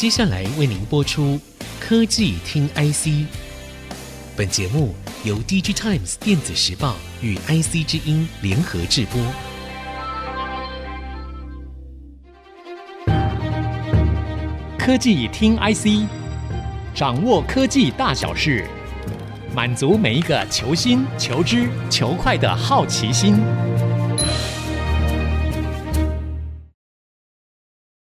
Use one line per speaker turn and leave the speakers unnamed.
接下来为您播出科技听 IC 本节目由 DG Times 电子时报与 IC 之音联合制播。
科技听 IC 掌握科技大小事，满足每一个求新、求知、求快的好奇心。